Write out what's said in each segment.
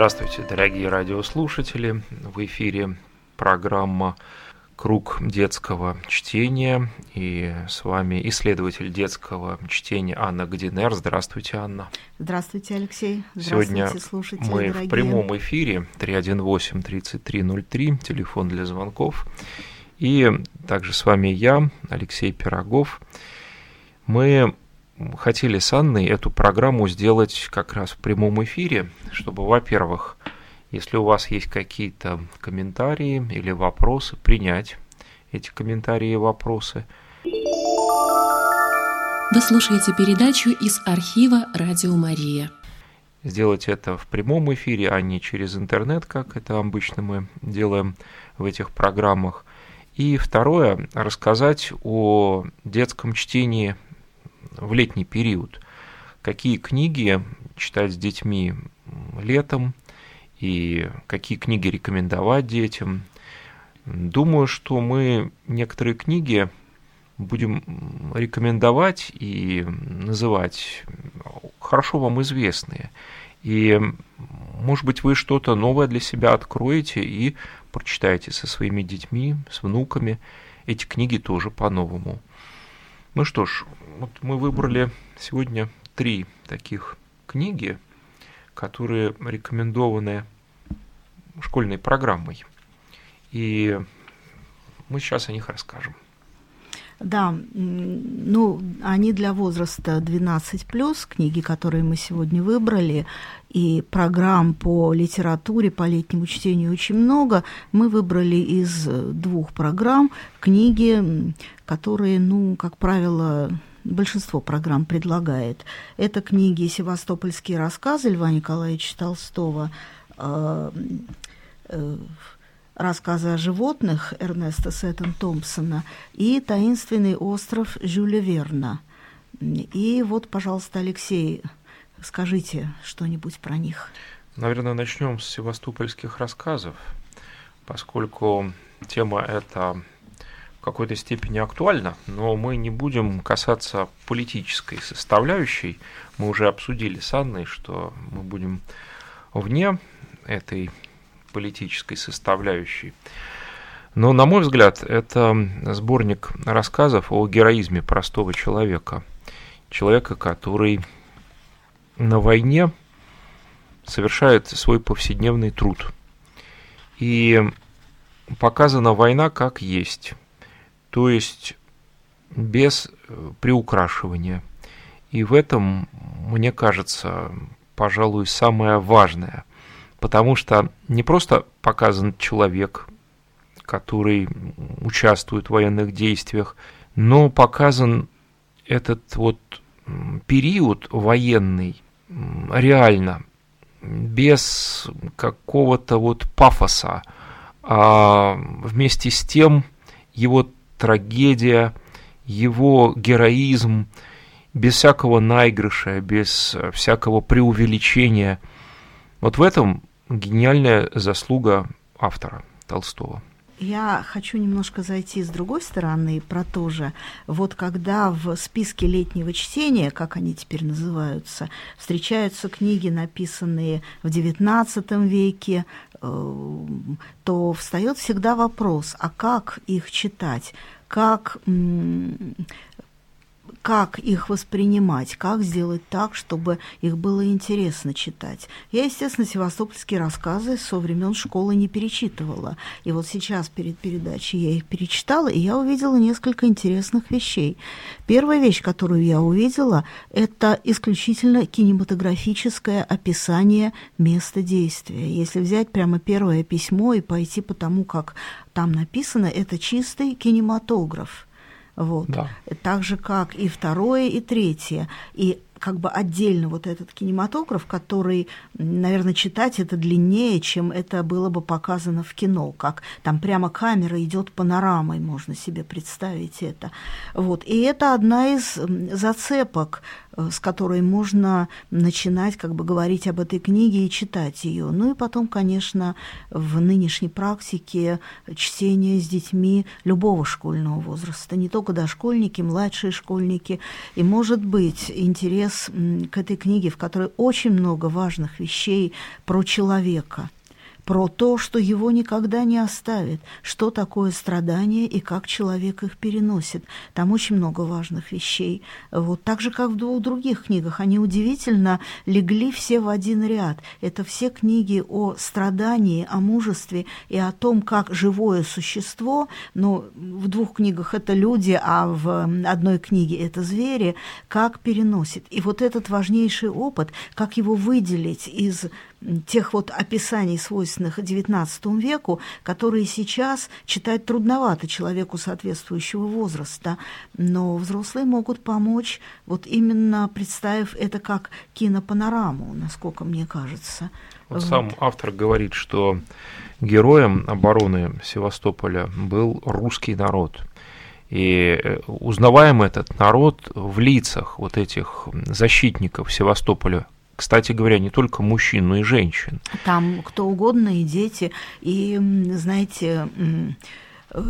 Здравствуйте, дорогие радиослушатели. В эфире программа «Круг детского чтения». И с вами исследователь детского чтения Анна Гдинер. Здравствуйте, Анна. Здравствуйте, Алексей. Здравствуйте, Сегодня слушатели мы дорогие. в прямом эфире 318-3303, телефон для звонков. И также с вами я, Алексей Пирогов. Мы хотели с Анной эту программу сделать как раз в прямом эфире, чтобы, во-первых, если у вас есть какие-то комментарии или вопросы, принять эти комментарии и вопросы. Вы слушаете передачу из архива «Радио Мария». Сделать это в прямом эфире, а не через интернет, как это обычно мы делаем в этих программах. И второе, рассказать о детском чтении в летний период. Какие книги читать с детьми летом и какие книги рекомендовать детям. Думаю, что мы некоторые книги будем рекомендовать и называть хорошо вам известные. И, может быть, вы что-то новое для себя откроете и прочитаете со своими детьми, с внуками. Эти книги тоже по-новому. Ну что ж, вот мы выбрали сегодня три таких книги, которые рекомендованы школьной программой. И мы сейчас о них расскажем. Да, ну, они для возраста 12 плюс, книги, которые мы сегодня выбрали, и программ по литературе, по летнему чтению очень много. Мы выбрали из двух программ книги, которые, ну, как правило, большинство программ предлагает. Это книги «Севастопольские рассказы» Льва Николаевича Толстого, э, э, рассказы о животных Эрнеста Сеттон Томпсона и «Таинственный остров Жюля Верна». И вот, пожалуйста, Алексей, скажите что-нибудь про них. Наверное, начнем с севастопольских рассказов, поскольку тема эта в какой-то степени актуальна, но мы не будем касаться политической составляющей. Мы уже обсудили с Анной, что мы будем вне этой политической составляющей. Но, на мой взгляд, это сборник рассказов о героизме простого человека. Человека, который на войне совершает свой повседневный труд. И показана война как есть, то есть без приукрашивания. И в этом, мне кажется, пожалуй, самое важное – потому что не просто показан человек, который участвует в военных действиях, но показан этот вот период военный реально, без какого-то вот пафоса, а вместе с тем его трагедия, его героизм, без всякого наигрыша, без всякого преувеличения. Вот в этом гениальная заслуга автора Толстого. Я хочу немножко зайти с другой стороны про то же. Вот когда в списке летнего чтения, как они теперь называются, встречаются книги, написанные в XIX веке, э, то встает всегда вопрос, а как их читать? Как как их воспринимать, как сделать так, чтобы их было интересно читать. Я, естественно, севастопольские рассказы со времен школы не перечитывала. И вот сейчас перед передачей я их перечитала, и я увидела несколько интересных вещей. Первая вещь, которую я увидела, это исключительно кинематографическое описание места действия. Если взять прямо первое письмо и пойти по тому, как там написано, это чистый кинематограф – вот. Да. Так же, как и второе, и третье. И как бы отдельно вот этот кинематограф, который, наверное, читать это длиннее, чем это было бы показано в кино, как там прямо камера идет панорамой, можно себе представить это. Вот. И это одна из зацепок, с которой можно начинать как бы говорить об этой книге и читать ее. Ну и потом, конечно, в нынешней практике чтение с детьми любого школьного возраста, не только дошкольники, младшие школьники. И может быть интерес к этой книге, в которой очень много важных вещей про человека – про то, что его никогда не оставит, что такое страдание и как человек их переносит. Там очень много важных вещей. Вот так же, как в двух других книгах, они удивительно легли все в один ряд. Это все книги о страдании, о мужестве и о том, как живое существо, но в двух книгах это люди, а в одной книге это звери, как переносит. И вот этот важнейший опыт, как его выделить из тех вот описаний, свойственных XIX веку, которые сейчас читать трудновато человеку соответствующего возраста, но взрослые могут помочь, вот именно представив это как кинопанораму, насколько мне кажется. Вот, вот. Сам автор говорит, что героем обороны Севастополя был русский народ. И э, узнаваем этот народ в лицах вот этих защитников Севастополя, кстати говоря, не только мужчин, но и женщин. Там кто угодно, и дети. И, знаете,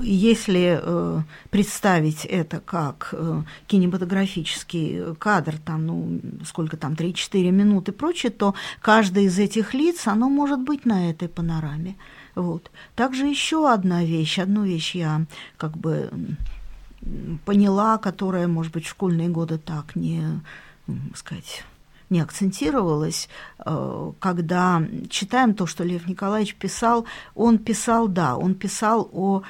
если э, представить это как э, кинематографический кадр, там, ну, сколько там, 3-4 минуты и прочее, то каждое из этих лиц, оно может быть на этой панораме. Вот. Также еще одна вещь, одну вещь я как бы поняла, которая, может быть, в школьные годы так не, сказать, не акцентировалось, э, когда читаем то, что Лев Николаевич писал, он писал, да, он писал о,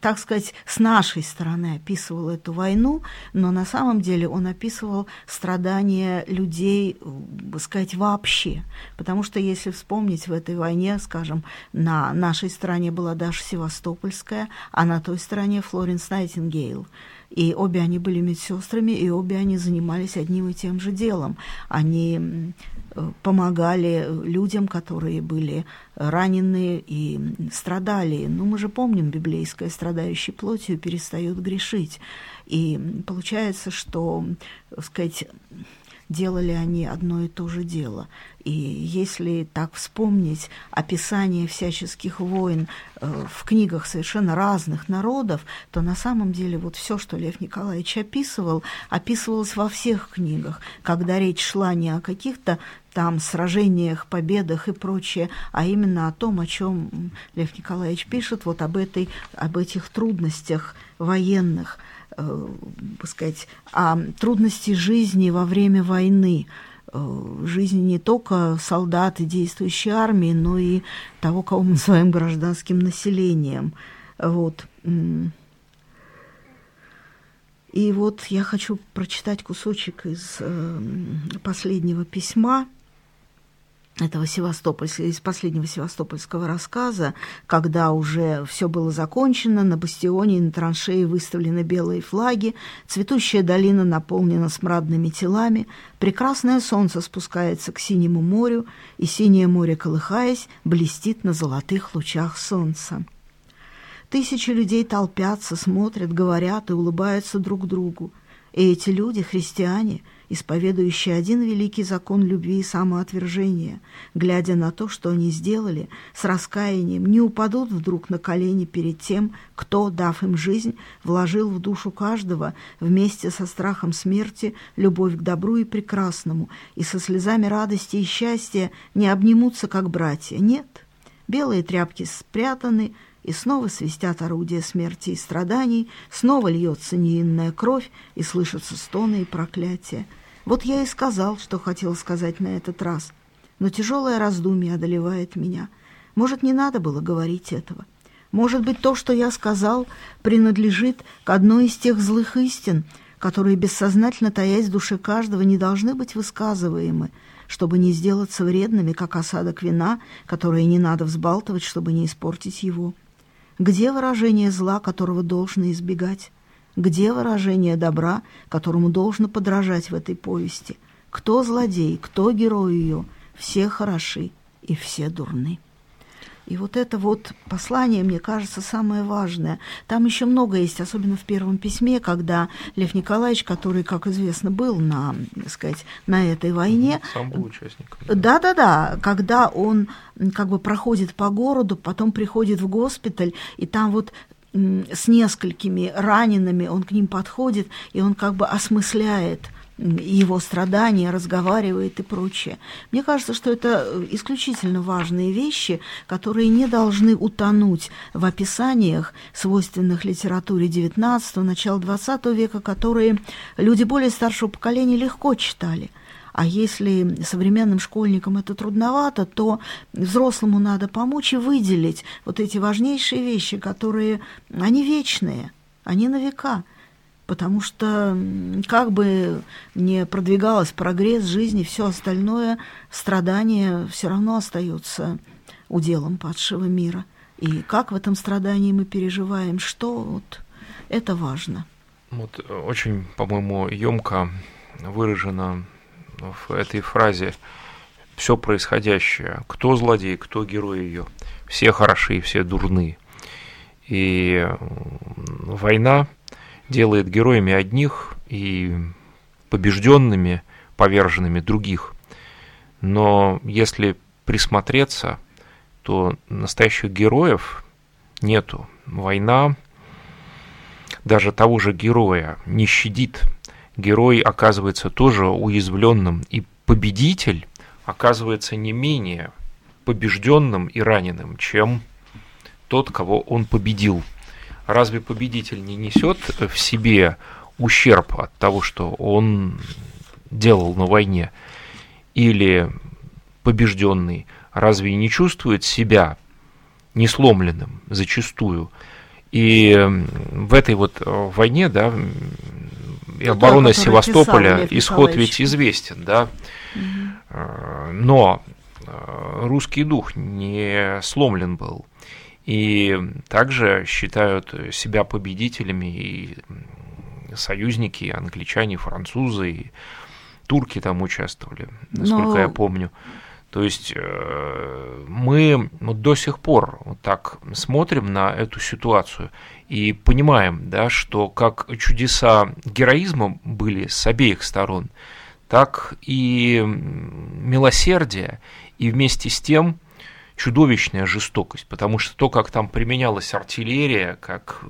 так сказать, с нашей стороны описывал эту войну, но на самом деле он описывал страдания людей, бы сказать, вообще. Потому что если вспомнить в этой войне, скажем, на нашей стороне была Даша Севастопольская, а на той стороне Флоренс Найтингейл – и обе они были медсестрами, и обе они занимались одним и тем же делом. Они помогали людям, которые были ранены и страдали. Ну, мы же помним, библейское страдающий плотью перестает грешить. И получается, что, сказать, делали они одно и то же дело. И если так вспомнить описание всяческих войн э, в книгах совершенно разных народов, то на самом деле вот все, что Лев Николаевич описывал, описывалось во всех книгах, когда речь шла не о каких-то там сражениях, победах и прочее, а именно о том, о чем Лев Николаевич пишет, вот об, этой, об этих трудностях военных, сказать, о трудности жизни во время войны, Э, жизни не только солдат и действующей армии, но и того, кого мы называем гражданским населением. Вот. И вот я хочу прочитать кусочек из э, последнего письма этого Севастопольского, из последнего севастопольского рассказа, когда уже все было закончено, на бастионе и на траншее выставлены белые флаги, цветущая долина наполнена смрадными телами, прекрасное солнце спускается к синему морю, и синее море, колыхаясь, блестит на золотых лучах солнца. Тысячи людей толпятся, смотрят, говорят и улыбаются друг другу. И эти люди, христиане – исповедующие один великий закон любви и самоотвержения, глядя на то, что они сделали, с раскаянием не упадут вдруг на колени перед тем, кто, дав им жизнь, вложил в душу каждого вместе со страхом смерти любовь к добру и прекрасному, и со слезами радости и счастья не обнимутся, как братья. Нет, белые тряпки спрятаны, и снова свистят орудия смерти и страданий, снова льется неинная кровь, и слышатся стоны и проклятия. Вот я и сказал, что хотел сказать на этот раз, но тяжелое раздумье одолевает меня. Может, не надо было говорить этого. Может быть, то, что я сказал, принадлежит к одной из тех злых истин, которые, бессознательно таясь в душе каждого, не должны быть высказываемы, чтобы не сделаться вредными, как осадок вина, которое не надо взбалтывать, чтобы не испортить его. Где выражение зла, которого должно избегать? Где выражение добра, которому должно подражать в этой повести? Кто злодей, кто герой ее? Все хороши и все дурны. И вот это вот послание, мне кажется, самое важное. Там еще много есть, особенно в первом письме, когда Лев Николаевич, который, как известно, был на, так сказать, на этой войне. Сам был участником. Да-да-да, когда он как бы проходит по городу, потом приходит в госпиталь, и там вот с несколькими ранеными он к ним подходит, и он как бы осмысляет его страдания, разговаривает и прочее. Мне кажется, что это исключительно важные вещи, которые не должны утонуть в описаниях, свойственных литературе XIX, начала XX века, которые люди более старшего поколения легко читали. А если современным школьникам это трудновато, то взрослому надо помочь и выделить вот эти важнейшие вещи, которые, они вечные, они на века – потому что как бы не продвигалось прогресс жизни, все остальное страдание все равно остается уделом падшего мира. И как в этом страдании мы переживаем, что вот это важно. Вот очень, по-моему, емко выражено в этой фразе все происходящее. Кто злодей, кто герой ее. Все хороши, все дурны. И война делает героями одних и побежденными, поверженными других. Но если присмотреться, то настоящих героев нету. Война даже того же героя не щадит. Герой оказывается тоже уязвленным, и победитель оказывается не менее побежденным и раненым, чем тот, кого он победил – разве победитель не несет в себе ущерб от того, что он делал на войне? Или побежденный разве не чувствует себя несломленным зачастую? И в этой вот э, войне, да, и оборона Севастополя, исход ведь известен, да, угу. но э, русский дух не сломлен был. И также считают себя победителями и союзники, англичане, французы, и турки там участвовали, насколько Но... я помню. То есть э, мы вот до сих пор вот так смотрим на эту ситуацию и понимаем, да, что как чудеса героизма были с обеих сторон, так и милосердие, и вместе с тем чудовищная жестокость, потому что то, как там применялась артиллерия, как,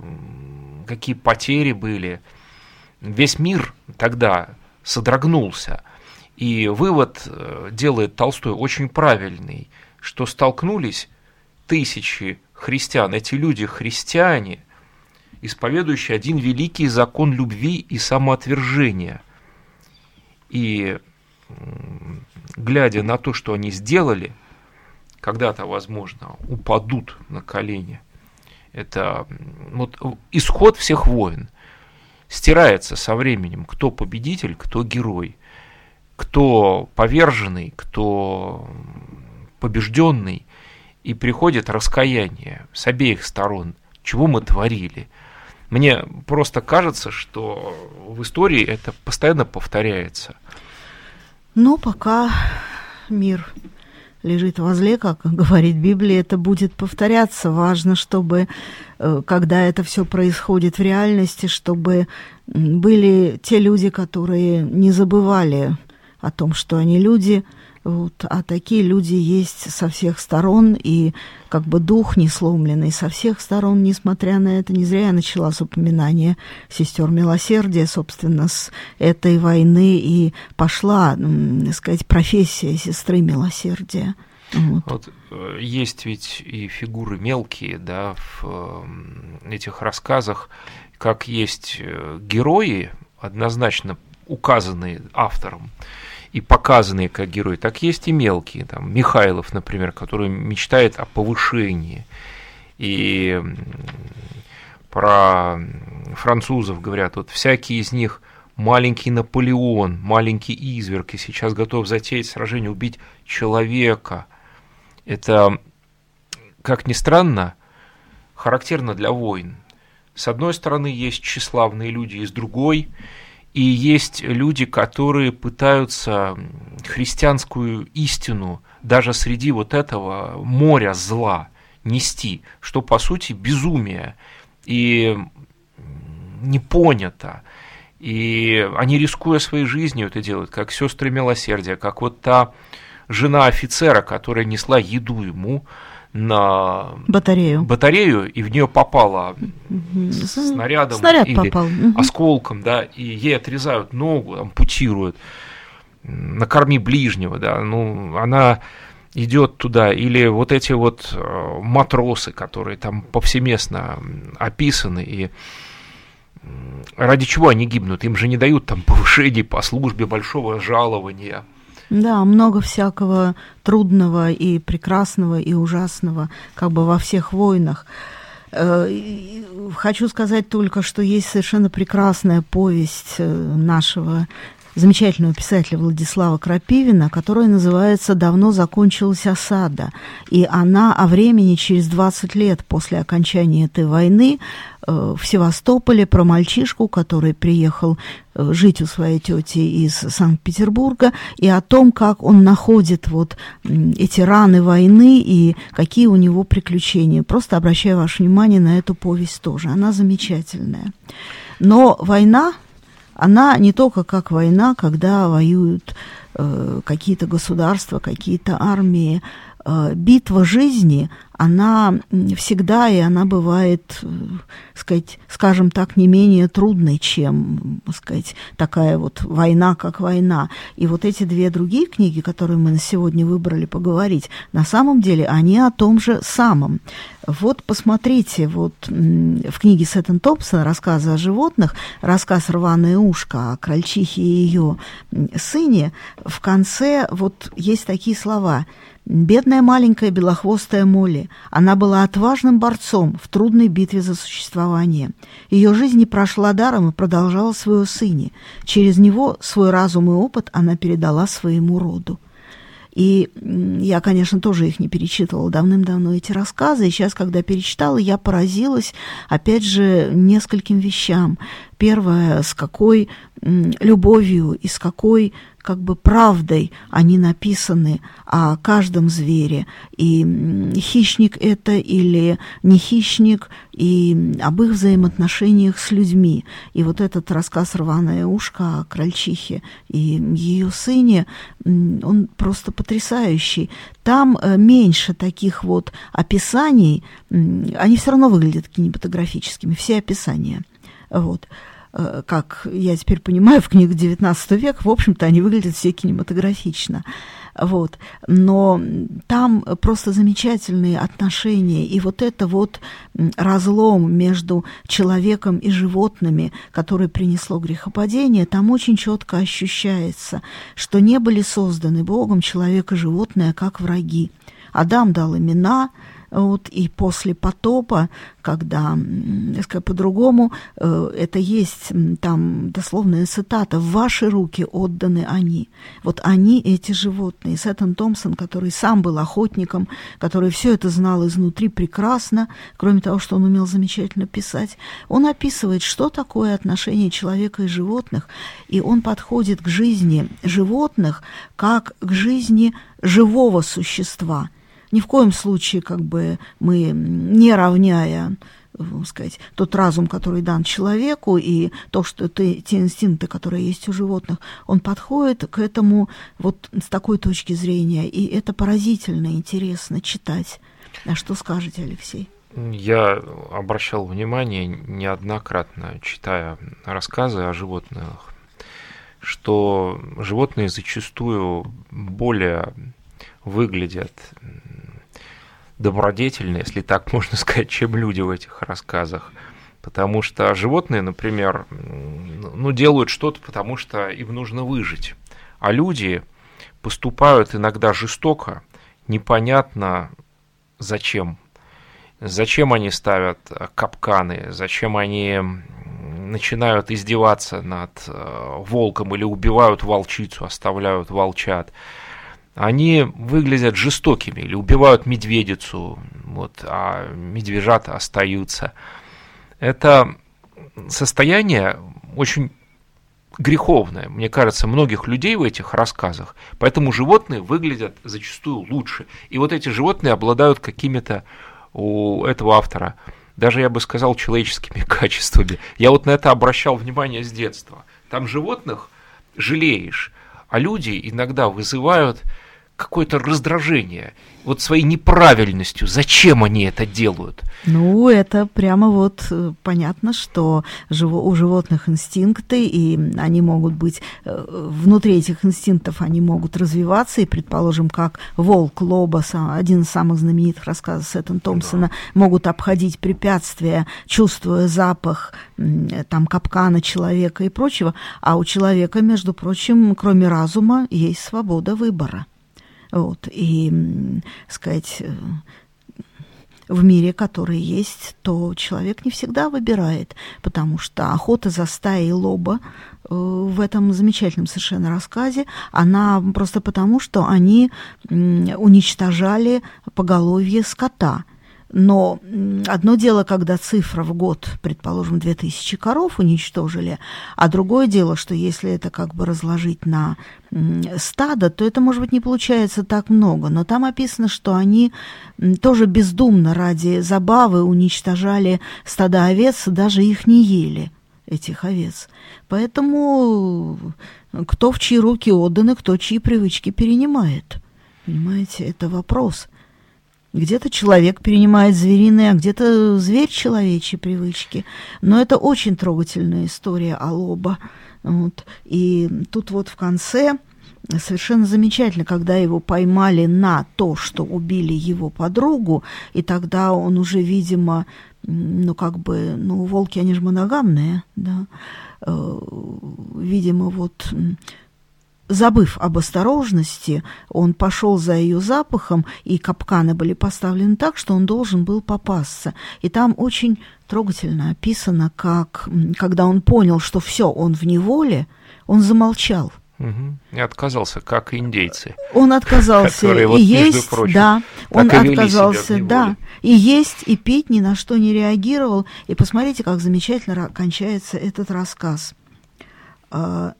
какие потери были, весь мир тогда содрогнулся. И вывод э, делает Толстой очень правильный, что столкнулись тысячи христиан, эти люди христиане, исповедующие один великий закон любви и самоотвержения. И глядя на то, что они сделали – когда-то, возможно, упадут на колени. Это вот, исход всех войн стирается со временем, кто победитель, кто герой, кто поверженный, кто побежденный, и приходит раскаяние с обеих сторон, чего мы творили. Мне просто кажется, что в истории это постоянно повторяется. Но пока мир лежит возле, как говорит Библия, это будет повторяться. Важно, чтобы, э, когда это все происходит в реальности, чтобы были те люди, которые не забывали о том, что они люди, вот, а такие люди есть со всех сторон, и как бы дух не сломленный со всех сторон, несмотря на это. Не зря я начала с упоминания сестер милосердия, собственно, с этой войны и пошла, так сказать, профессия сестры милосердия. Вот. вот э, есть ведь и фигуры мелкие, да, в этих рассказах, как есть э, герои, однозначно указанные автором, и показанные как герои, так есть и мелкие. Там, Михайлов, например, который мечтает о повышении. И про французов говорят, вот всякий из них маленький Наполеон, маленький изверг, и сейчас готов затеять сражение, убить человека. Это, как ни странно, характерно для войн. С одной стороны, есть тщеславные люди, и с другой – и есть люди, которые пытаются христианскую истину даже среди вот этого моря зла нести, что по сути безумие и не понято. И они, рискуя своей жизнью, это делают, как сестры милосердия, как вот та жена офицера, которая несла еду ему на батарею, батарею и в нее попала снарядом Снаряд или попал. осколком, да, и ей отрезают ногу, ампутируют, накорми ближнего, да, ну, она идет туда, или вот эти вот э, матросы, которые там повсеместно описаны, и ради чего они гибнут? Им же не дают там повышений по службе большого жалования, да, много всякого трудного и прекрасного и ужасного, как бы во всех войнах. Э, хочу сказать только, что есть совершенно прекрасная повесть э, нашего замечательного писателя Владислава Крапивина, которая называется «Давно закончилась осада». И она о времени через 20 лет после окончания этой войны в Севастополе про мальчишку, который приехал э, жить у своей тети из Санкт-Петербурга, и о том, как он находит вот эти раны войны и какие у него приключения. Просто обращаю ваше внимание на эту повесть тоже. Она замечательная. Но война она не только как война, когда воюют э, какие-то государства, какие-то армии. Э, битва жизни, она всегда, и она бывает, э, сказать, скажем так, не менее трудной, чем, сказать, такая вот война, как война. И вот эти две другие книги, которые мы на сегодня выбрали поговорить, на самом деле они о том же самом. Вот посмотрите, вот в книге Сеттон Томпсона «Рассказы о животных», рассказ «Рваное ушко» о крольчихе и ее сыне, в конце вот есть такие слова – Бедная маленькая белохвостая Молли, она была отважным борцом в трудной битве за существование. Ее жизнь не прошла даром и продолжала своего сыне. Через него свой разум и опыт она передала своему роду. И я, конечно, тоже их не перечитывала давным-давно, эти рассказы. И сейчас, когда перечитала, я поразилась, опять же, нескольким вещам. Первое, с какой любовью и с какой как бы правдой они написаны о каждом звере. И хищник это или не хищник, и об их взаимоотношениях с людьми. И вот этот рассказ «Рваное ушко» о крольчихе и ее сыне, он просто потрясающий. Там э, меньше таких вот описаний, они все равно выглядят кинематографическими, все описания. Вот. Э, как я теперь понимаю, в книгах XIX века, в общем-то, они выглядят все кинематографично. Вот. Но там просто замечательные отношения. И вот это вот разлом между человеком и животными, который принесло грехопадение, там очень четко ощущается, что не были созданы Богом человек и животное как враги. Адам дал имена, вот, и после потопа, когда, сказать по-другому, э, это есть там дословная цитата, «В ваши руки отданы они». Вот они, эти животные. Сеттон Томпсон, который сам был охотником, который все это знал изнутри прекрасно, кроме того, что он умел замечательно писать, он описывает, что такое отношение человека и животных, и он подходит к жизни животных как к жизни живого существа – ни в коем случае как бы мы не равняя э, сказать, тот разум, который дан человеку, и то, что ты, те инстинкты, которые есть у животных, он подходит к этому вот с такой точки зрения, и это поразительно интересно читать. А что скажете, Алексей? Я обращал внимание неоднократно, читая рассказы о животных, что животные зачастую более выглядят добродетельны, если так можно сказать, чем люди в этих рассказах. Потому что животные, например, ну, делают что-то, потому что им нужно выжить. А люди поступают иногда жестоко, непонятно зачем. Зачем они ставят капканы, зачем они начинают издеваться над э, волком или убивают волчицу, оставляют волчат они выглядят жестокими или убивают медведицу, вот, а медвежата остаются. Это состояние очень греховное, мне кажется, многих людей в этих рассказах. Поэтому животные выглядят зачастую лучше. И вот эти животные обладают какими-то у этого автора, даже я бы сказал, человеческими качествами. Я вот на это обращал внимание с детства. Там животных жалеешь, а люди иногда вызывают какое-то раздражение вот своей неправильностью. Зачем они это делают? Ну, это прямо вот э, понятно, что у животных инстинкты, и они могут быть, э, внутри этих инстинктов они могут развиваться, и, предположим, как волк, лоба, один из самых знаменитых рассказов Сеттон Томпсона, да. могут обходить препятствия, чувствуя запах там капкана человека и прочего, а у человека, между прочим, кроме разума, есть свобода выбора. Вот, и, сказать, э, в мире, который есть, то человек не всегда выбирает, потому что охота за стаей лоба э, в этом замечательном совершенно рассказе, она просто потому, что они уничтожали поголовье скота – но одно дело, когда цифра в год, предположим, 2000 коров уничтожили, а другое дело, что если это как бы разложить на стадо, то это, может быть, не получается так много. Но там описано, что они тоже бездумно ради забавы уничтожали стада овец, даже их не ели этих овец. Поэтому кто в чьи руки отданы, кто чьи привычки перенимает. Понимаете, это вопрос. Где-то человек перенимает звериные, а где-то зверь человечьи привычки. Но это очень трогательная история Алоба. Вот. И тут вот в конце совершенно замечательно, когда его поймали на то, что убили его подругу, и тогда он уже, видимо, ну, как бы, ну, волки, они же моногамные, да, э, видимо, вот забыв об осторожности, он пошел за ее запахом, и капканы были поставлены так, что он должен был попасться. И там очень трогательно описано, как, когда он понял, что все, он в неволе, он замолчал. Угу. И отказался, как индейцы. Он отказался и вот, есть, прочим, да, он отказался, да, и есть, и пить ни на что не реагировал. И посмотрите, как замечательно кончается этот рассказ а,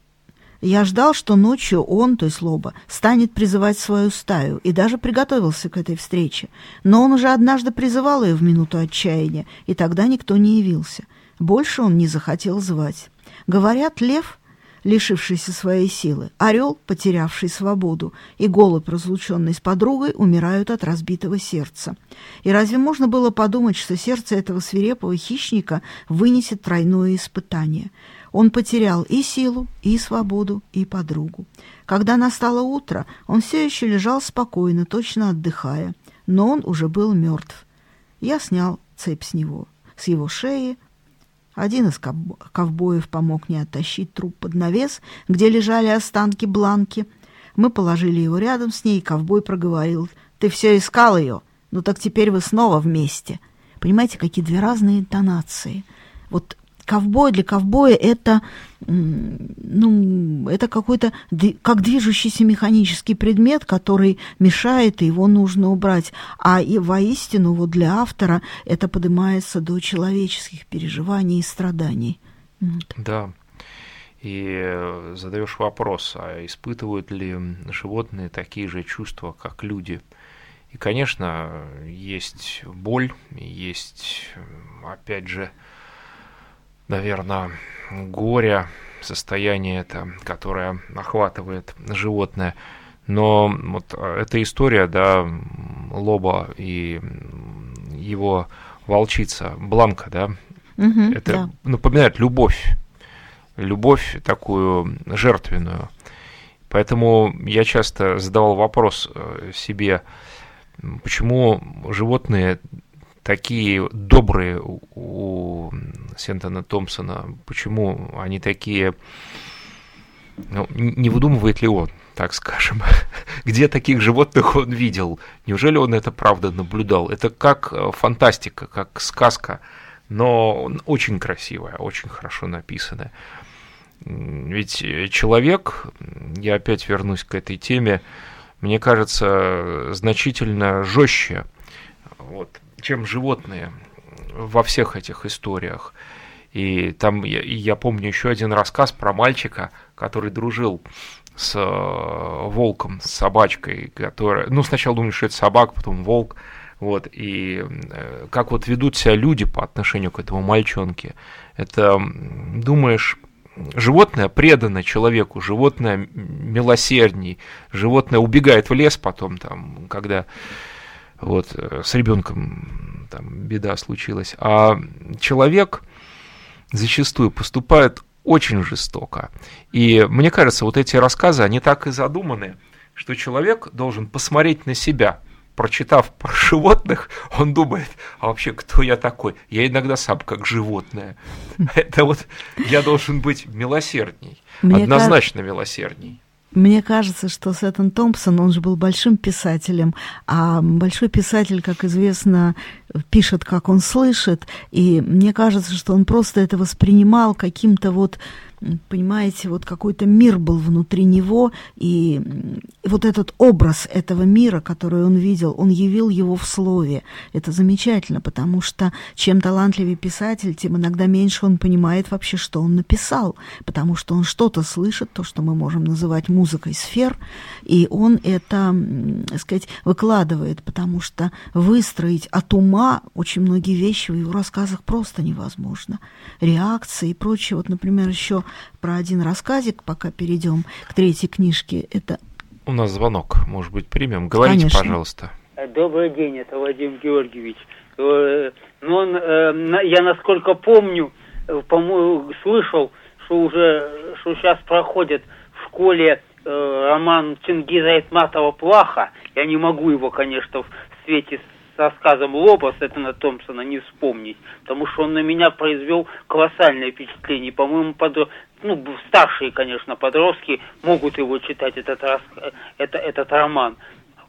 я ждал, что ночью он, то есть Лоба, станет призывать свою стаю, и даже приготовился к этой встрече. Но он уже однажды призывал ее в минуту отчаяния, и тогда никто не явился. Больше он не захотел звать. Говорят, лев, лишившийся своей силы, орел, потерявший свободу, и голубь, разлученный с подругой, умирают от разбитого сердца. И разве можно было подумать, что сердце этого свирепого хищника вынесет тройное испытание – он потерял и силу, и свободу, и подругу. Когда настало утро, он все еще лежал спокойно, точно отдыхая, но он уже был мертв. Я снял цепь с него, с его шеи. Один из ковбоев помог мне оттащить труп под навес, где лежали останки Бланки. Мы положили его рядом с ней, и ковбой проговорил, «Ты все искал ее? Ну так теперь вы снова вместе». Понимаете, какие две разные интонации. Вот ковбой для ковбоя это, ну, это какой-то как движущийся механический предмет, который мешает, и его нужно убрать. А и воистину вот для автора это поднимается до человеческих переживаний и страданий. Да. И задаешь вопрос, а испытывают ли животные такие же чувства, как люди? И, конечно, есть боль, есть, опять же, наверное, горя, состояние это, которое охватывает животное. Но вот э, эта история, да, Лоба и его волчица Бланка, да, угу, это да. напоминает любовь, любовь такую жертвенную. Поэтому я часто задавал вопрос э, себе, почему животные такие добрые у, Сентона Томпсона, почему они такие, ну, не выдумывает ли он, так скажем, где таких животных он видел, неужели он это правда наблюдал, это как э, фантастика, как сказка, но очень красивая, очень хорошо написанная. Ведь человек, я опять вернусь к этой теме, мне кажется, значительно жестче вот, чем животные во всех этих историях. И там я, я помню еще один рассказ про мальчика, который дружил с э, волком, с собачкой, которая, ну, сначала думали, что это собака, потом волк, вот, и э, как вот ведут себя люди по отношению к этому мальчонке, это, думаешь, животное предано человеку, животное милосердней, животное убегает в лес потом, там, когда вот э, с ребенком там беда случилась, а человек зачастую поступает очень жестоко. И мне кажется, вот эти рассказы, они так и задуманы, что человек должен посмотреть на себя – прочитав про животных, он думает, а вообще кто я такой? Я иногда сам как животное. Это вот я должен быть милосердней, однозначно милосердней. Мне кажется, что Сеттон Томпсон, он же был большим писателем, а большой писатель, как известно, пишет, как он слышит, и мне кажется, что он просто это воспринимал каким-то вот понимаете, вот какой-то мир был внутри него, и вот этот образ этого мира, который он видел, он явил его в слове. Это замечательно, потому что чем талантливее писатель, тем иногда меньше он понимает вообще, что он написал, потому что он что-то слышит, то, что мы можем называть музыкой сфер, и он это, так сказать, выкладывает, потому что выстроить от ума очень многие вещи в его рассказах просто невозможно. Реакции и прочее. Вот, например, еще про один рассказик, пока перейдем к третьей книжке. Это у нас звонок, может быть, примем. Говорите, Конечно. пожалуйста. Добрый день, это Вадим Георгиевич. Э, ну, он, э, я насколько помню, э, по-моему, слышал, что уже, что сейчас проходит в школе роман Чингиза Айтматова «Плаха». Я не могу его, конечно, в свете с рассказом Лобос Этана Томпсона не вспомнить, потому что он на меня произвел колоссальное впечатление. По-моему, под... ну, старшие, конечно, подростки могут его читать, этот, рас... это, этот роман.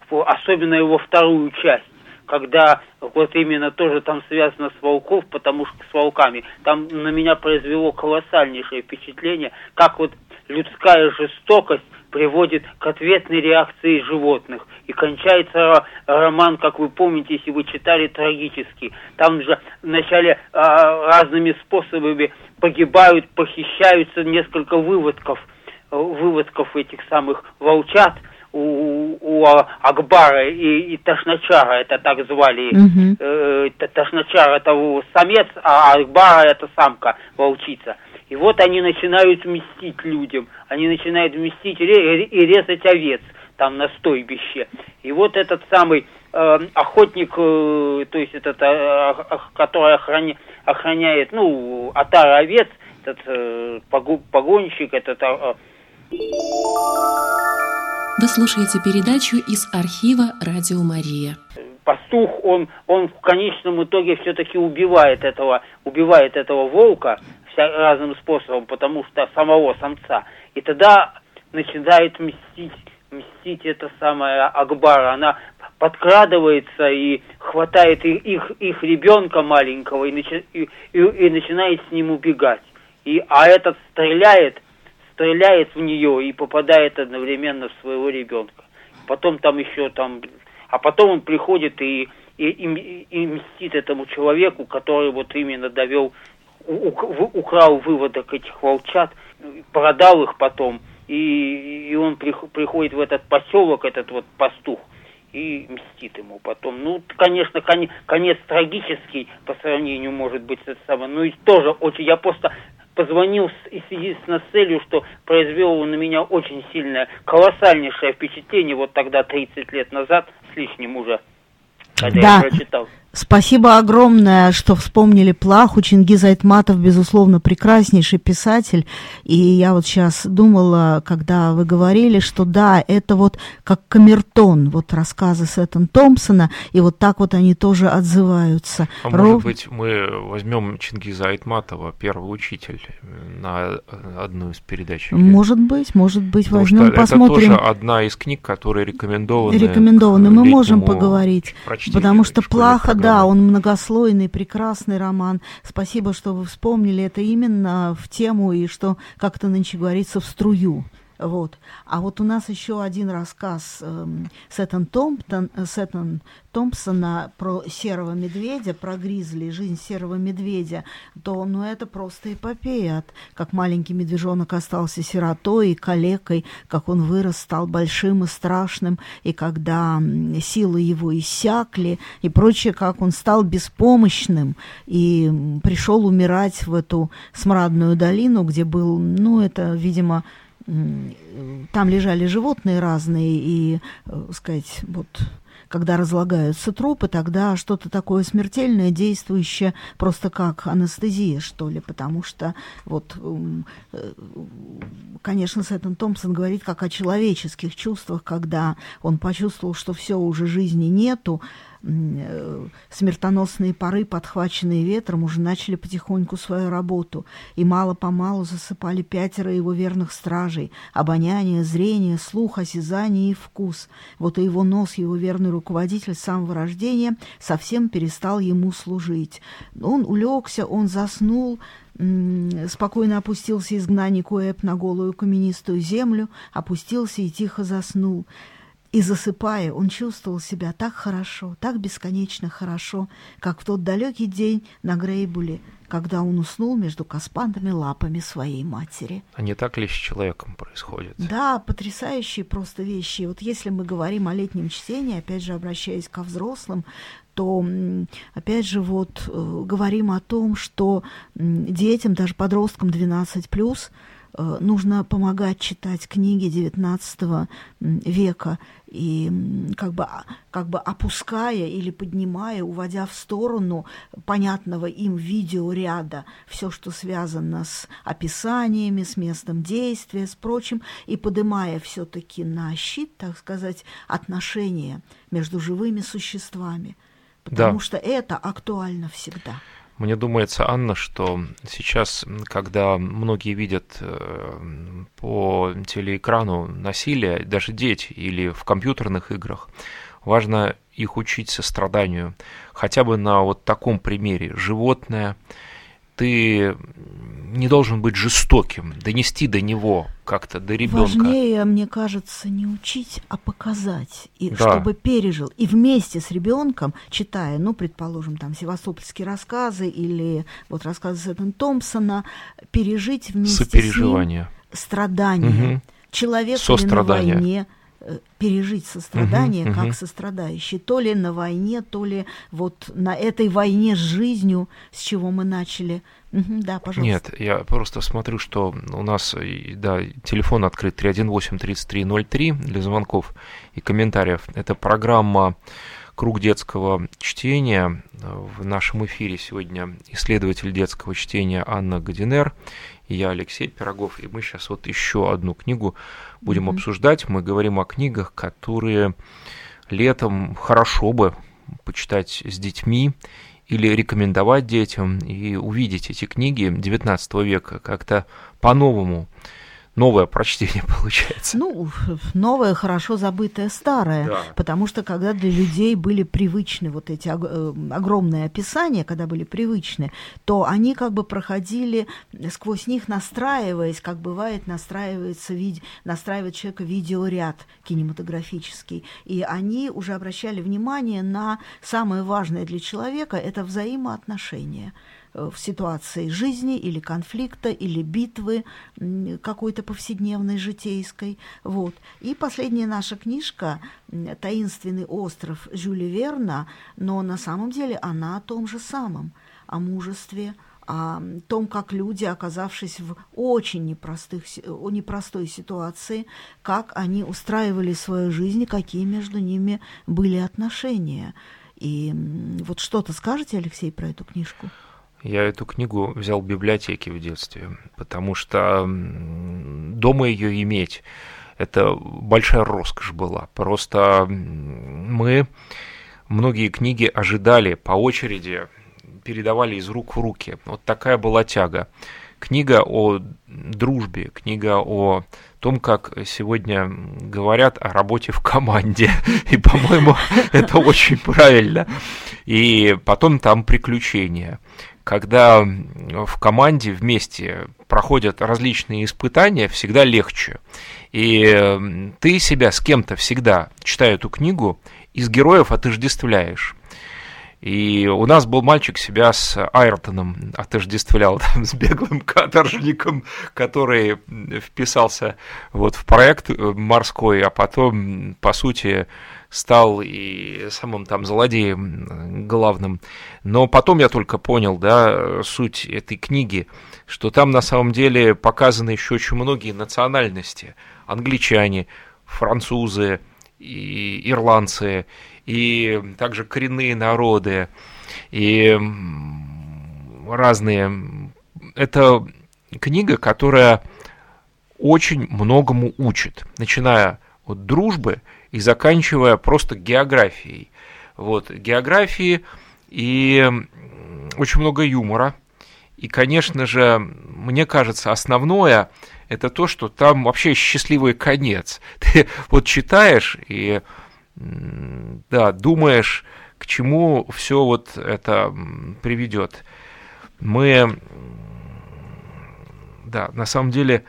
Особенно его вторую часть когда вот именно тоже там связано с волков, потому что с волками, там на меня произвело колоссальнейшее впечатление, как вот людская жестокость приводит к ответной реакции животных. И кончается роман, как вы помните, если вы читали, трагически. Там же вначале а, разными способами погибают, похищаются несколько выводков, выводков этих самых волчат – у, у Акбара и, и Ташначара, это так звали. Mm-hmm. Э, Ташначар это самец, а Акбара это самка, волчица. И вот они начинают мстить людям, они начинают мстить и резать овец там на стойбище. И вот этот самый э, охотник, э, то есть этот, э, который охраня, охраняет, ну, отар овец, этот э, погонщик, этот... Э, Вы слушаете передачу из архива «Радио Мария» пастух, он, он в конечном итоге все-таки убивает этого, убивает этого волка, разным способом, потому что самого самца. И тогда начинает мстить, мстить эта самая Акбара. Она подкрадывается и хватает их, их ребенка маленького и, начи, и, и, и начинает с ним убегать. И, а этот стреляет, стреляет в нее и попадает одновременно в своего ребенка. Потом там еще там, а потом он приходит и, и, и, и мстит этому человеку, который вот именно довел украл выводок этих волчат, продал их потом, и, и он приходит в этот поселок, этот вот пастух, и мстит ему потом. Ну, конечно, конец, конец трагический по сравнению, может быть, с это самое, ну и тоже очень, я просто позвонил с, единственно с целью, что произвел на меня очень сильное, колоссальнейшее впечатление вот тогда, 30 лет назад, с лишним уже, когда да. я прочитал. Спасибо огромное, что вспомнили Плаху. Чингиз Айтматов, безусловно, прекраснейший писатель. И я вот сейчас думала, когда вы говорили, что да, это вот как камертон, вот рассказы Сеттон Томпсона, и вот так вот они тоже отзываются. А Ров... может быть, мы возьмем Чингиза Айтматова, первый учитель, на одну из передач? Может быть, может быть, Потому возьмем, посмотрим. Это тоже одна из книг, которые рекомендованы. Рекомендованы, мы можем поговорить. Потому что Плаха, да, он многослойный, прекрасный роман. Спасибо, что вы вспомнили это именно в тему и что, как то нынче говорится, в струю. Вот. А вот у нас еще один рассказ э, Сеттон, э, Сеттон Томпсона про серого медведя, про гризли, жизнь серого медведя, то ну, это просто эпопея. От, как маленький медвежонок остался сиротой и калекой, как он вырос, стал большим и страшным, и когда силы его иссякли, и прочее, как он стал беспомощным, и пришел умирать в эту смрадную долину, где был, ну, это, видимо, там лежали животные разные, и, э, сказать, вот когда разлагаются трупы, тогда что-то такое смертельное, действующее просто как анестезия, что ли, потому что вот, э, конечно, Сэттон Томпсон говорит как о человеческих чувствах, когда он почувствовал, что все уже жизни нету, смертоносные пары, подхваченные ветром, уже начали потихоньку свою работу, и мало-помалу засыпали пятеро его верных стражей — обоняние, зрение, слух, осязание и вкус. Вот и его нос, его верный руководитель с самого рождения, совсем перестал ему служить. Он улегся, он заснул, спокойно опустился изгнанник Уэб на голую каменистую землю, опустился и тихо заснул. И засыпая, он чувствовал себя так хорошо, так бесконечно хорошо, как в тот далекий день на Грейбуле, когда он уснул между каспантами лапами своей матери. А не так ли с человеком происходит? Да, потрясающие просто вещи. Вот если мы говорим о летнем чтении, опять же, обращаясь ко взрослым, то, опять же, вот э, говорим о том, что детям, даже подросткам 12 плюс, Э, нужно помогать читать книги XIX века и как бы, а, как бы опуская или поднимая, уводя в сторону понятного им видеоряда все, что связано с описаниями, с местом действия, с прочим, и поднимая все-таки на щит, так сказать, отношения между живыми существами. Потому да. что это актуально всегда. Мне думается, Анна, что сейчас, когда многие видят э, по телеэкрану насилие, даже дети или в компьютерных играх, важно их учить состраданию. Хотя бы на вот таком примере. Животное, ты не должен быть жестоким, донести до него как-то, до ребенка. Важнее, мне кажется, не учить, а показать, и да. чтобы пережил. И вместе с ребенком, читая, ну, предположим, там севастопольские рассказы или вот рассказы Сэттон Томпсона, пережить вместе с ним страдания. Угу. Человек на войне, пережить сострадание uh-huh, как uh-huh. сострадающий, то ли на войне, то ли вот на этой войне с жизнью, с чего мы начали. Uh-huh, да, пожалуйста. Нет, я просто смотрю, что у нас да, телефон открыт 318-3303 для звонков и комментариев. Это программа «Круг детского чтения». В нашем эфире сегодня исследователь детского чтения Анна Гадинер и я Алексей Пирогов. И мы сейчас вот еще одну книгу будем mm-hmm. обсуждать. Мы говорим о книгах, которые летом хорошо бы почитать с детьми или рекомендовать детям и увидеть эти книги XIX века как-то по-новому новое прочтение получается. Ну, новое, хорошо забытое старое, да. потому что когда для людей были привычны вот эти э, огромные описания, когда были привычны, то они как бы проходили сквозь них, настраиваясь, как бывает, настраивается, вид... настраивает человека видеоряд кинематографический, и они уже обращали внимание на самое важное для человека – это взаимоотношения – в ситуации жизни или конфликта, или битвы какой-то повседневной, житейской. Вот. И последняя наша книжка «Таинственный остров» Жюля Верна, но на самом деле она о том же самом, о мужестве, о том, как люди, оказавшись в очень непростых, непростой ситуации, как они устраивали свою жизнь, какие между ними были отношения. И вот что-то скажете, Алексей, про эту книжку? Я эту книгу взял в библиотеке в детстве, потому что дома ее иметь это большая роскошь была. Просто мы многие книги ожидали по очереди, передавали из рук в руки. Вот такая была тяга. Книга о дружбе, книга о том, как сегодня говорят о работе в команде. И, по-моему, это очень правильно. И потом там приключения когда в команде вместе проходят различные испытания, всегда легче. И ты себя с кем-то всегда, читая эту книгу, из героев отождествляешь. И у нас был мальчик себя с Айртоном отождествлял, там, с беглым каторжником, который вписался вот в проект э, морской, а потом, по сути, стал и самым там злодеем главным. Но потом я только понял, да, суть этой книги, что там на самом деле показаны еще очень многие национальности. Англичане, французы, и ирландцы, и также коренные народы, и разные. Это книга, которая очень многому учит, начиная от дружбы и заканчивая просто географией. Вот, географии и очень много юмора. И, конечно же, мне кажется, основное это то, что там вообще счастливый конец. Ты вот читаешь и да, думаешь, к чему все вот это приведет. Мы, да, на самом деле,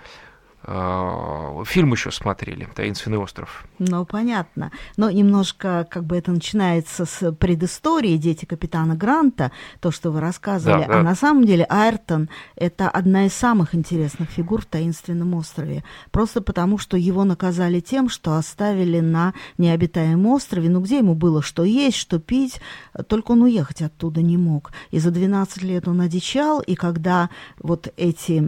фильм еще смотрели «Таинственный остров». Ну, понятно. Но немножко как бы это начинается с предыстории «Дети капитана Гранта», то, что вы рассказывали. Да, да. А на самом деле Айртон – это одна из самых интересных фигур в «Таинственном острове». Просто потому, что его наказали тем, что оставили на необитаемом острове. Ну, где ему было что есть, что пить, только он уехать оттуда не мог. И за 12 лет он одичал, и когда вот эти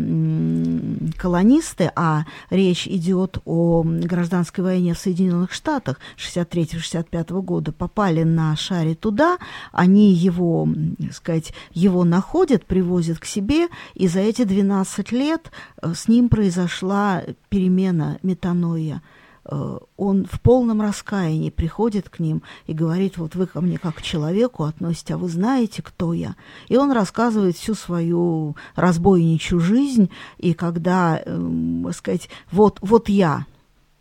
колонисты, а речь идет о гражданской войне в Соединенных Штатах 63-65 года. Попали на шаре туда, они его, так сказать, его находят, привозят к себе, и за эти 12 лет э, с ним произошла перемена метаноя он в полном раскаянии приходит к ним и говорит, вот вы ко мне как к человеку относитесь, а вы знаете, кто я. И он рассказывает всю свою разбойничью жизнь, и когда, э, сказать, вот, вот я,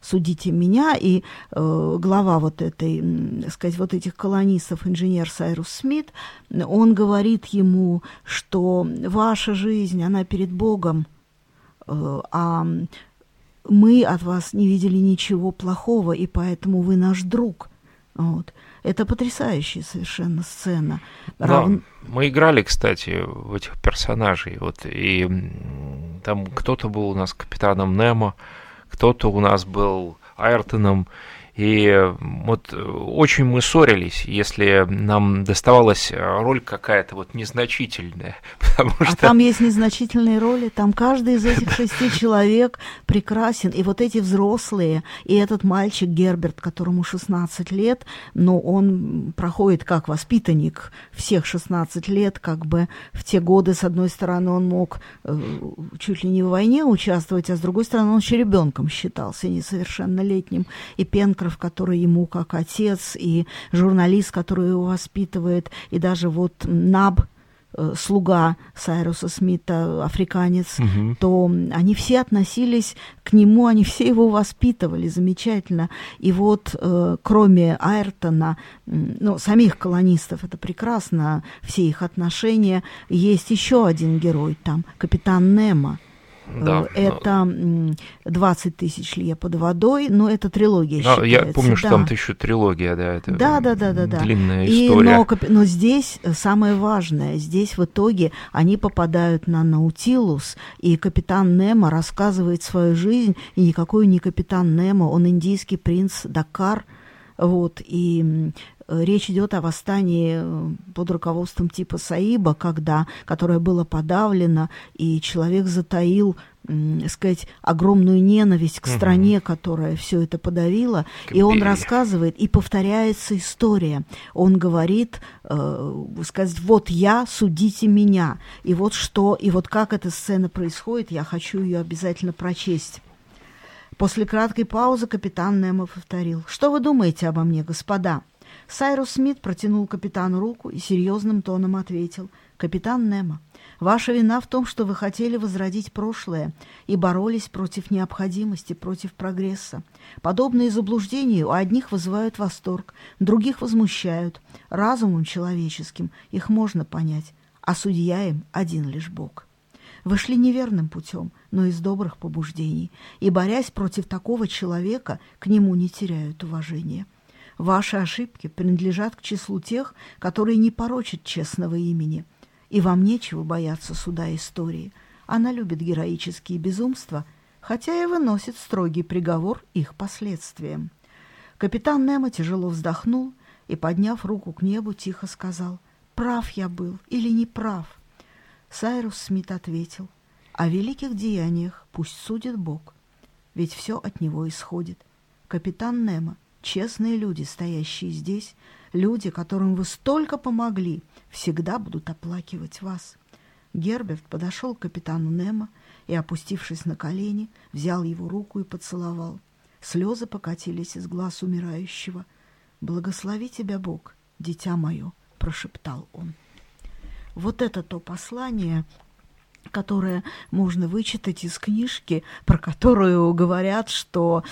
судите меня, и э, глава вот этой, э, сказать, вот этих колонистов, инженер Сайрус Смит, он говорит ему, что ваша жизнь, она перед Богом, э, а мы от вас не видели ничего плохого, и поэтому вы наш друг. Вот. Это потрясающая совершенно сцена. Да, Рав... мы играли, кстати, в этих персонажей. Вот, и там кто-то был у нас капитаном Немо, кто-то у нас был Айртоном, и вот очень мы ссорились, если нам доставалась роль какая-то вот незначительная. Потому а что... там есть незначительные роли, там каждый из этих шести человек прекрасен. И вот эти взрослые, и этот мальчик Герберт, которому 16 лет, но он проходит как воспитанник всех 16 лет, как бы в те годы, с одной стороны, он мог э, чуть ли не в войне участвовать, а с другой стороны, он еще ребенком считался, несовершеннолетним. И Пенкроф Остров, который ему как отец, и журналист, который его воспитывает, и даже вот Наб, э, слуга Сайруса Смита, африканец, угу. то они все относились к нему, они все его воспитывали замечательно. И вот э, кроме Айртона, ну, самих колонистов, это прекрасно, все их отношения, есть еще один герой там, капитан Немо да. Э, это 20 тысяч лье под водой, но это трилогия а, Я помню, что там-то еще трилогия, да, это да, да, да, да, длинная да. история. И, но, но здесь самое важное, здесь в итоге они попадают на Наутилус, и капитан Немо рассказывает свою жизнь, и никакой не капитан Немо, он индийский принц Дакар, вот, и речь идет о восстании э, под руководством типа Саиба, когда, которое было подавлено, и человек затаил сказать, огромную ненависть к стране, которая все это подавила. И он рассказывает, и повторяется история. Он говорит, э, сказать, вот я, судите меня. И вот что, и вот как эта сцена происходит, я хочу ее обязательно прочесть. После краткой паузы капитан Немо повторил. «Что вы думаете обо мне, господа?» Сайрус Смит протянул капитану руку и серьезным тоном ответил. «Капитан Немо, ваша вина в том, что вы хотели возродить прошлое и боролись против необходимости, против прогресса. Подобные заблуждения у одних вызывают восторг, других возмущают. Разумом человеческим их можно понять, а судья им один лишь Бог. Вы шли неверным путем, но из добрых побуждений, и, борясь против такого человека, к нему не теряют уважения. Ваши ошибки принадлежат к числу тех, которые не порочат честного имени, и вам нечего бояться суда истории. Она любит героические безумства, хотя и выносит строгий приговор их последствиям. Капитан Немо тяжело вздохнул и, подняв руку к небу, тихо сказал, «Прав я был или не прав?» Сайрус Смит ответил, «О великих деяниях пусть судит Бог, ведь все от него исходит. Капитан Немо, честные люди, стоящие здесь, люди, которым вы столько помогли, всегда будут оплакивать вас». Герберт подошел к капитану Немо и, опустившись на колени, взял его руку и поцеловал. Слезы покатились из глаз умирающего. «Благослови тебя Бог, дитя мое», — прошептал он. Вот это то послание, которое можно вычитать из книжки, про которую говорят, что,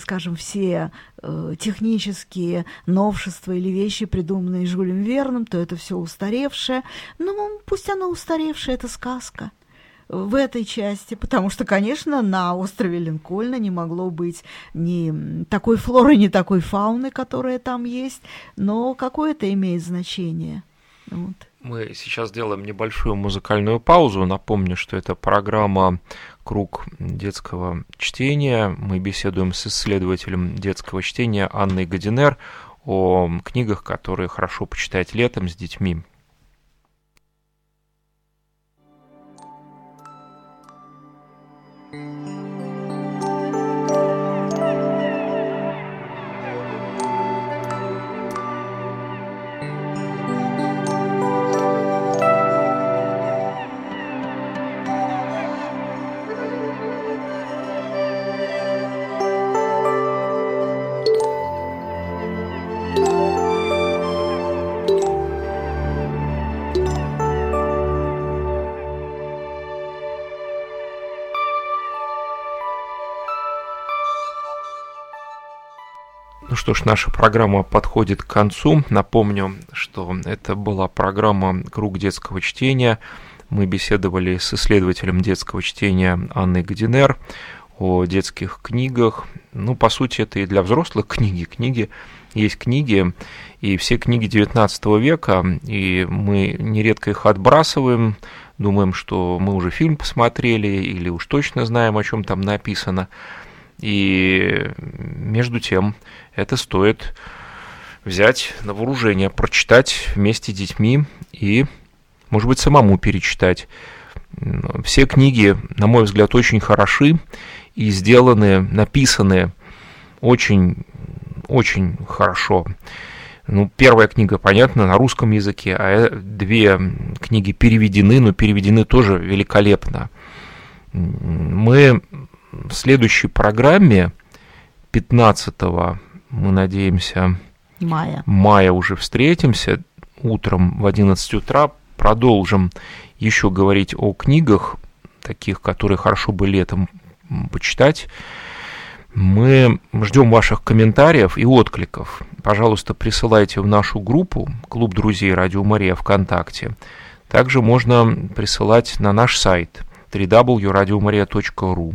скажем, все э, технические новшества или вещи, придуманные Жюлем Верном, то это все устаревшее. Ну, пусть оно устаревшее, это сказка в этой части, потому что, конечно, на острове Линкольна не могло быть ни такой флоры, ни такой фауны, которая там есть, но какое это имеет значение. Вот. Мы сейчас делаем небольшую музыкальную паузу. Напомню, что это программа «Круг детского чтения». Мы беседуем с исследователем детского чтения Анной Годинер о книгах, которые хорошо почитать летом с детьми. Что ж, наша программа подходит к концу. Напомню, что это была программа «Круг детского чтения». Мы беседовали с исследователем детского чтения Анной Гадинер о детских книгах. Ну, по сути, это и для взрослых книги. Книги есть книги, и все книги XIX века, и мы нередко их отбрасываем, думаем, что мы уже фильм посмотрели или уж точно знаем, о чем там написано. И между тем это стоит взять на вооружение, прочитать вместе с детьми и, может быть, самому перечитать. Все книги, на мой взгляд, очень хороши и сделаны, написаны очень, очень хорошо. Ну, первая книга, понятно, на русском языке, а две книги переведены, но переведены тоже великолепно. Мы в следующей программе 15 мы надеемся мая. мая уже встретимся утром в 11 утра, продолжим еще говорить о книгах, таких, которые хорошо бы летом почитать. Мы ждем ваших комментариев и откликов. Пожалуйста, присылайте в нашу группу «Клуб друзей Радио Мария» ВКонтакте. Также можно присылать на наш сайт www.radiomaria.ru.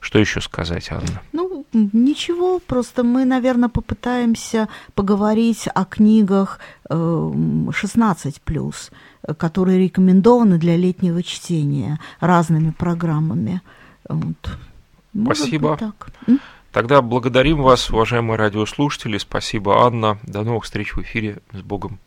Что еще сказать, Анна? Ну, ничего, просто мы, наверное, попытаемся поговорить о книгах 16 плюс, которые рекомендованы для летнего чтения разными программами. Вот. Может Спасибо. так. Тогда благодарим вас, уважаемые радиослушатели. Спасибо, Анна. До новых встреч в эфире. С Богом.